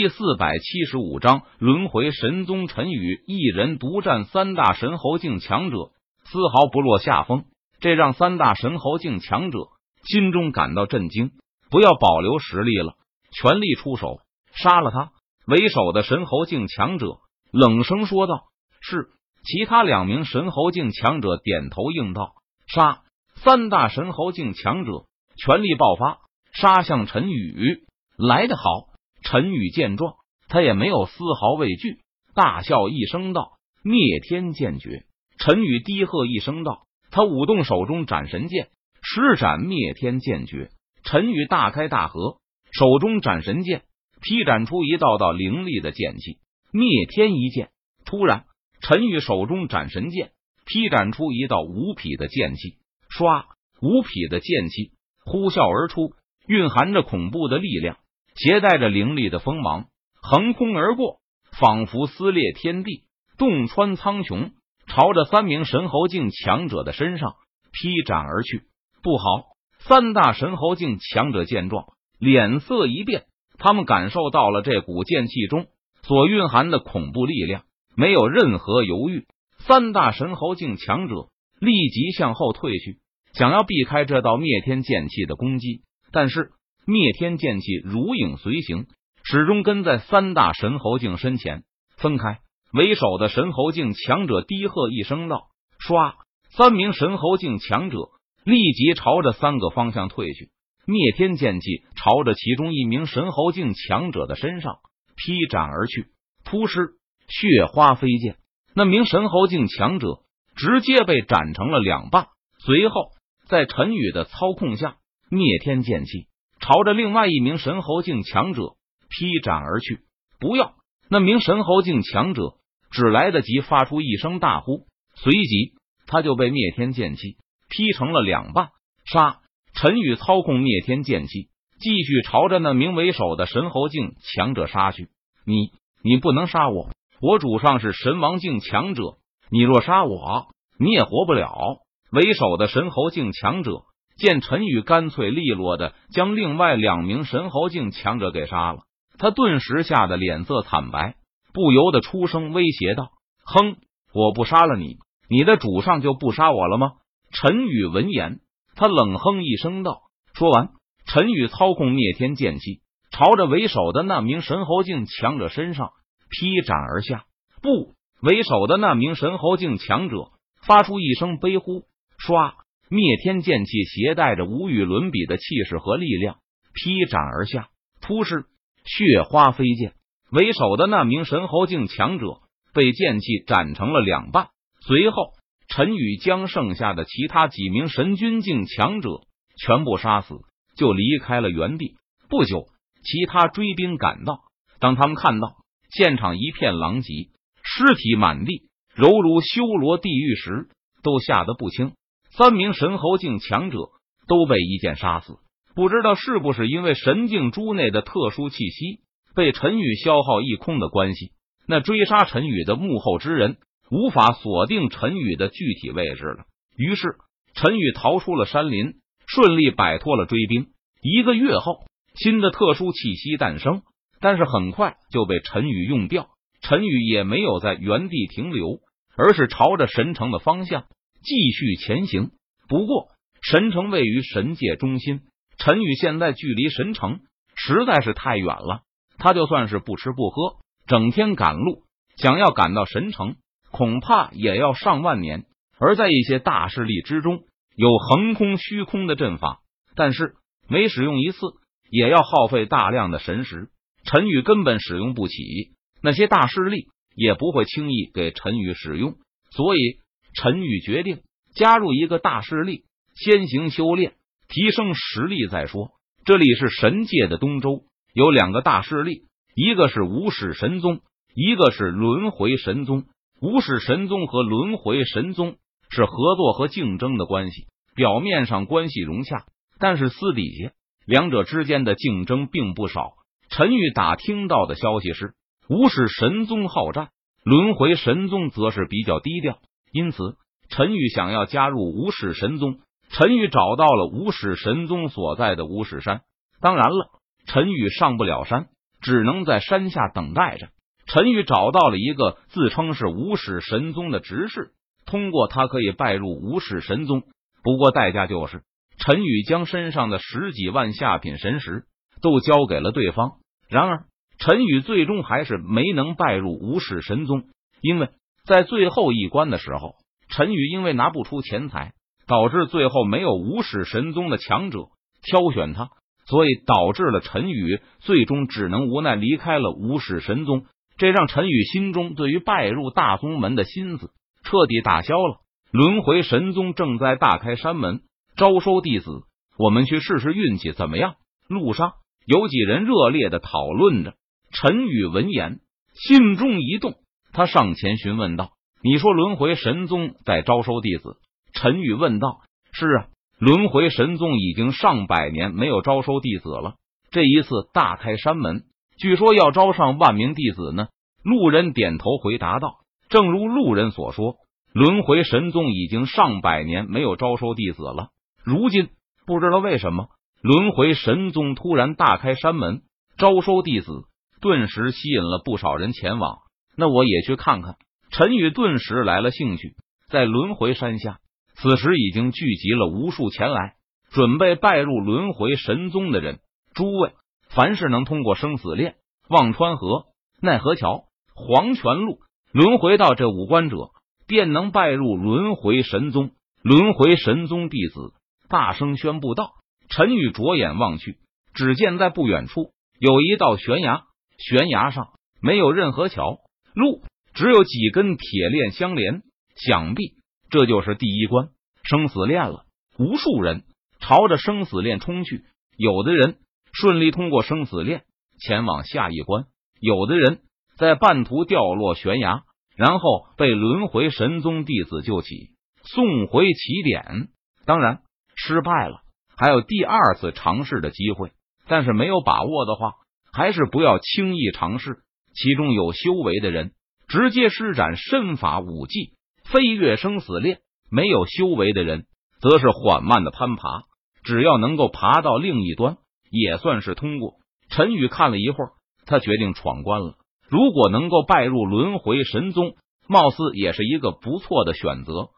第四百七十五章轮回神宗陈宇一人独占三大神侯境强者，丝毫不落下风。这让三大神侯境强者心中感到震惊。不要保留实力了，全力出手杀了他！为首的神侯境强者冷声说道：“是。”其他两名神侯境强者点头应道：“杀！”三大神侯境强者全力爆发，杀向陈宇。来得好！陈宇见状，他也没有丝毫畏惧，大笑一声道：“灭天剑诀！”陈宇低喝一声道：“他舞动手中斩神剑，施展灭天剑诀。”陈宇大开大合，手中斩神剑劈斩出一道道凌厉的剑气，灭天一剑。突然，陈宇手中斩神剑劈斩出一道无匹的剑气，唰，无匹的剑气呼啸而出，蕴含着恐怖的力量。携带着凌厉的锋芒，横空而过，仿佛撕裂天地，洞穿苍穹，朝着三名神猴境强者的身上劈斩而去。不好！三大神猴境强者见状，脸色一变，他们感受到了这股剑气中所蕴含的恐怖力量，没有任何犹豫，三大神猴境强者立即向后退去，想要避开这道灭天剑气的攻击，但是。灭天剑气如影随形，始终跟在三大神侯境身前。分开，为首的神侯境强者低喝一声道：“唰！”三名神侯境强者立即朝着三个方向退去。灭天剑气朝着其中一名神侯境强者的身上劈斩而去，扑哧，血花飞溅。那名神侯境强者直接被斩成了两半。随后，在陈宇的操控下，灭天剑气。朝着另外一名神侯境强者劈斩而去。不要！那名神侯境强者只来得及发出一声大呼，随即他就被灭天剑气劈成了两半。杀！陈宇操控灭天剑气，继续朝着那名为首的神侯境强者杀去。你，你不能杀我！我主上是神王境强者，你若杀我，你也活不了。为首的神侯境强者。见陈宇干脆利落的将另外两名神侯境强者给杀了，他顿时吓得脸色惨白，不由得出声威胁道：“哼，我不杀了你，你的主上就不杀我了吗？”陈宇闻言，他冷哼一声道：“说完，陈宇操控灭天剑气，朝着为首的那名神侯境强者身上劈斩而下。不，为首的那名神侯境强者发出一声悲呼，唰。”灭天剑气携带着无与伦比的气势和力量，劈斩而下，突施血花飞溅。为首的那名神侯境强者被剑气斩成了两半。随后，陈宇将剩下的其他几名神君境强者全部杀死，就离开了原地。不久，其他追兵赶到，当他们看到现场一片狼藉，尸体满地，犹如修罗地狱时，都吓得不轻。三名神侯境强者都被一剑杀死，不知道是不是因为神境珠内的特殊气息被陈宇消耗一空的关系。那追杀陈宇的幕后之人无法锁定陈宇的具体位置了。于是陈宇逃出了山林，顺利摆脱了追兵。一个月后，新的特殊气息诞生，但是很快就被陈宇用掉。陈宇也没有在原地停留，而是朝着神城的方向。继续前行。不过，神城位于神界中心，陈宇现在距离神城实在是太远了。他就算是不吃不喝，整天赶路，想要赶到神城，恐怕也要上万年。而在一些大势力之中，有横空虚空的阵法，但是每使用一次，也要耗费大量的神石。陈宇根本使用不起，那些大势力也不会轻易给陈宇使用，所以。陈宇决定加入一个大势力，先行修炼，提升实力再说。这里是神界的东周，有两个大势力，一个是无始神宗，一个是轮回神宗。无始神宗和轮回神宗是合作和竞争的关系，表面上关系融洽，但是私底下两者之间的竞争并不少。陈宇打听到的消息是，无始神宗好战，轮回神宗则是比较低调。因此，陈宇想要加入无始神宗。陈宇找到了无始神宗所在的无始山。当然了，陈宇上不了山，只能在山下等待着。陈宇找到了一个自称是无始神宗的执事，通过他可以拜入无始神宗，不过代价就是陈宇将身上的十几万下品神石都交给了对方。然而，陈宇最终还是没能拜入无始神宗，因为在最后一关的时候，陈宇因为拿不出钱财，导致最后没有无始神宗的强者挑选他。所以导致了陈宇最终只能无奈离开了无始神宗，这让陈宇心中对于拜入大宗门的心思彻底打消了。轮回神宗正在大开山门招收弟子，我们去试试运气怎么样？路上有几人热烈的讨论着。陈宇闻言心中一动，他上前询问道：“你说轮回神宗在招收弟子？”陈宇问道：“是啊。”轮回神宗已经上百年没有招收弟子了，这一次大开山门，据说要招上万名弟子呢。路人点头回答道：“正如路人所说，轮回神宗已经上百年没有招收弟子了。如今不知道为什么，轮回神宗突然大开山门招收弟子，顿时吸引了不少人前往。那我也去看看。”陈宇顿时来了兴趣，在轮回山下。此时已经聚集了无数前来准备拜入轮回神宗的人。诸位，凡是能通过生死链、忘川河、奈何桥、黄泉路、轮回到这五关者，便能拜入轮回神宗。轮回神宗弟子大声宣布道：“陈宇着眼望去，只见在不远处有一道悬崖，悬崖上没有任何桥路，只有几根铁链相连。想必……”这就是第一关生死链了。无数人朝着生死链冲去，有的人顺利通过生死链前往下一关，有的人在半途掉落悬崖，然后被轮回神宗弟子救起，送回起点。当然，失败了还有第二次尝试的机会，但是没有把握的话，还是不要轻易尝试。其中有修为的人直接施展身法武技。飞跃生死链，没有修为的人则是缓慢的攀爬。只要能够爬到另一端，也算是通过。陈宇看了一会儿，他决定闯关了。如果能够拜入轮回神宗，貌似也是一个不错的选择。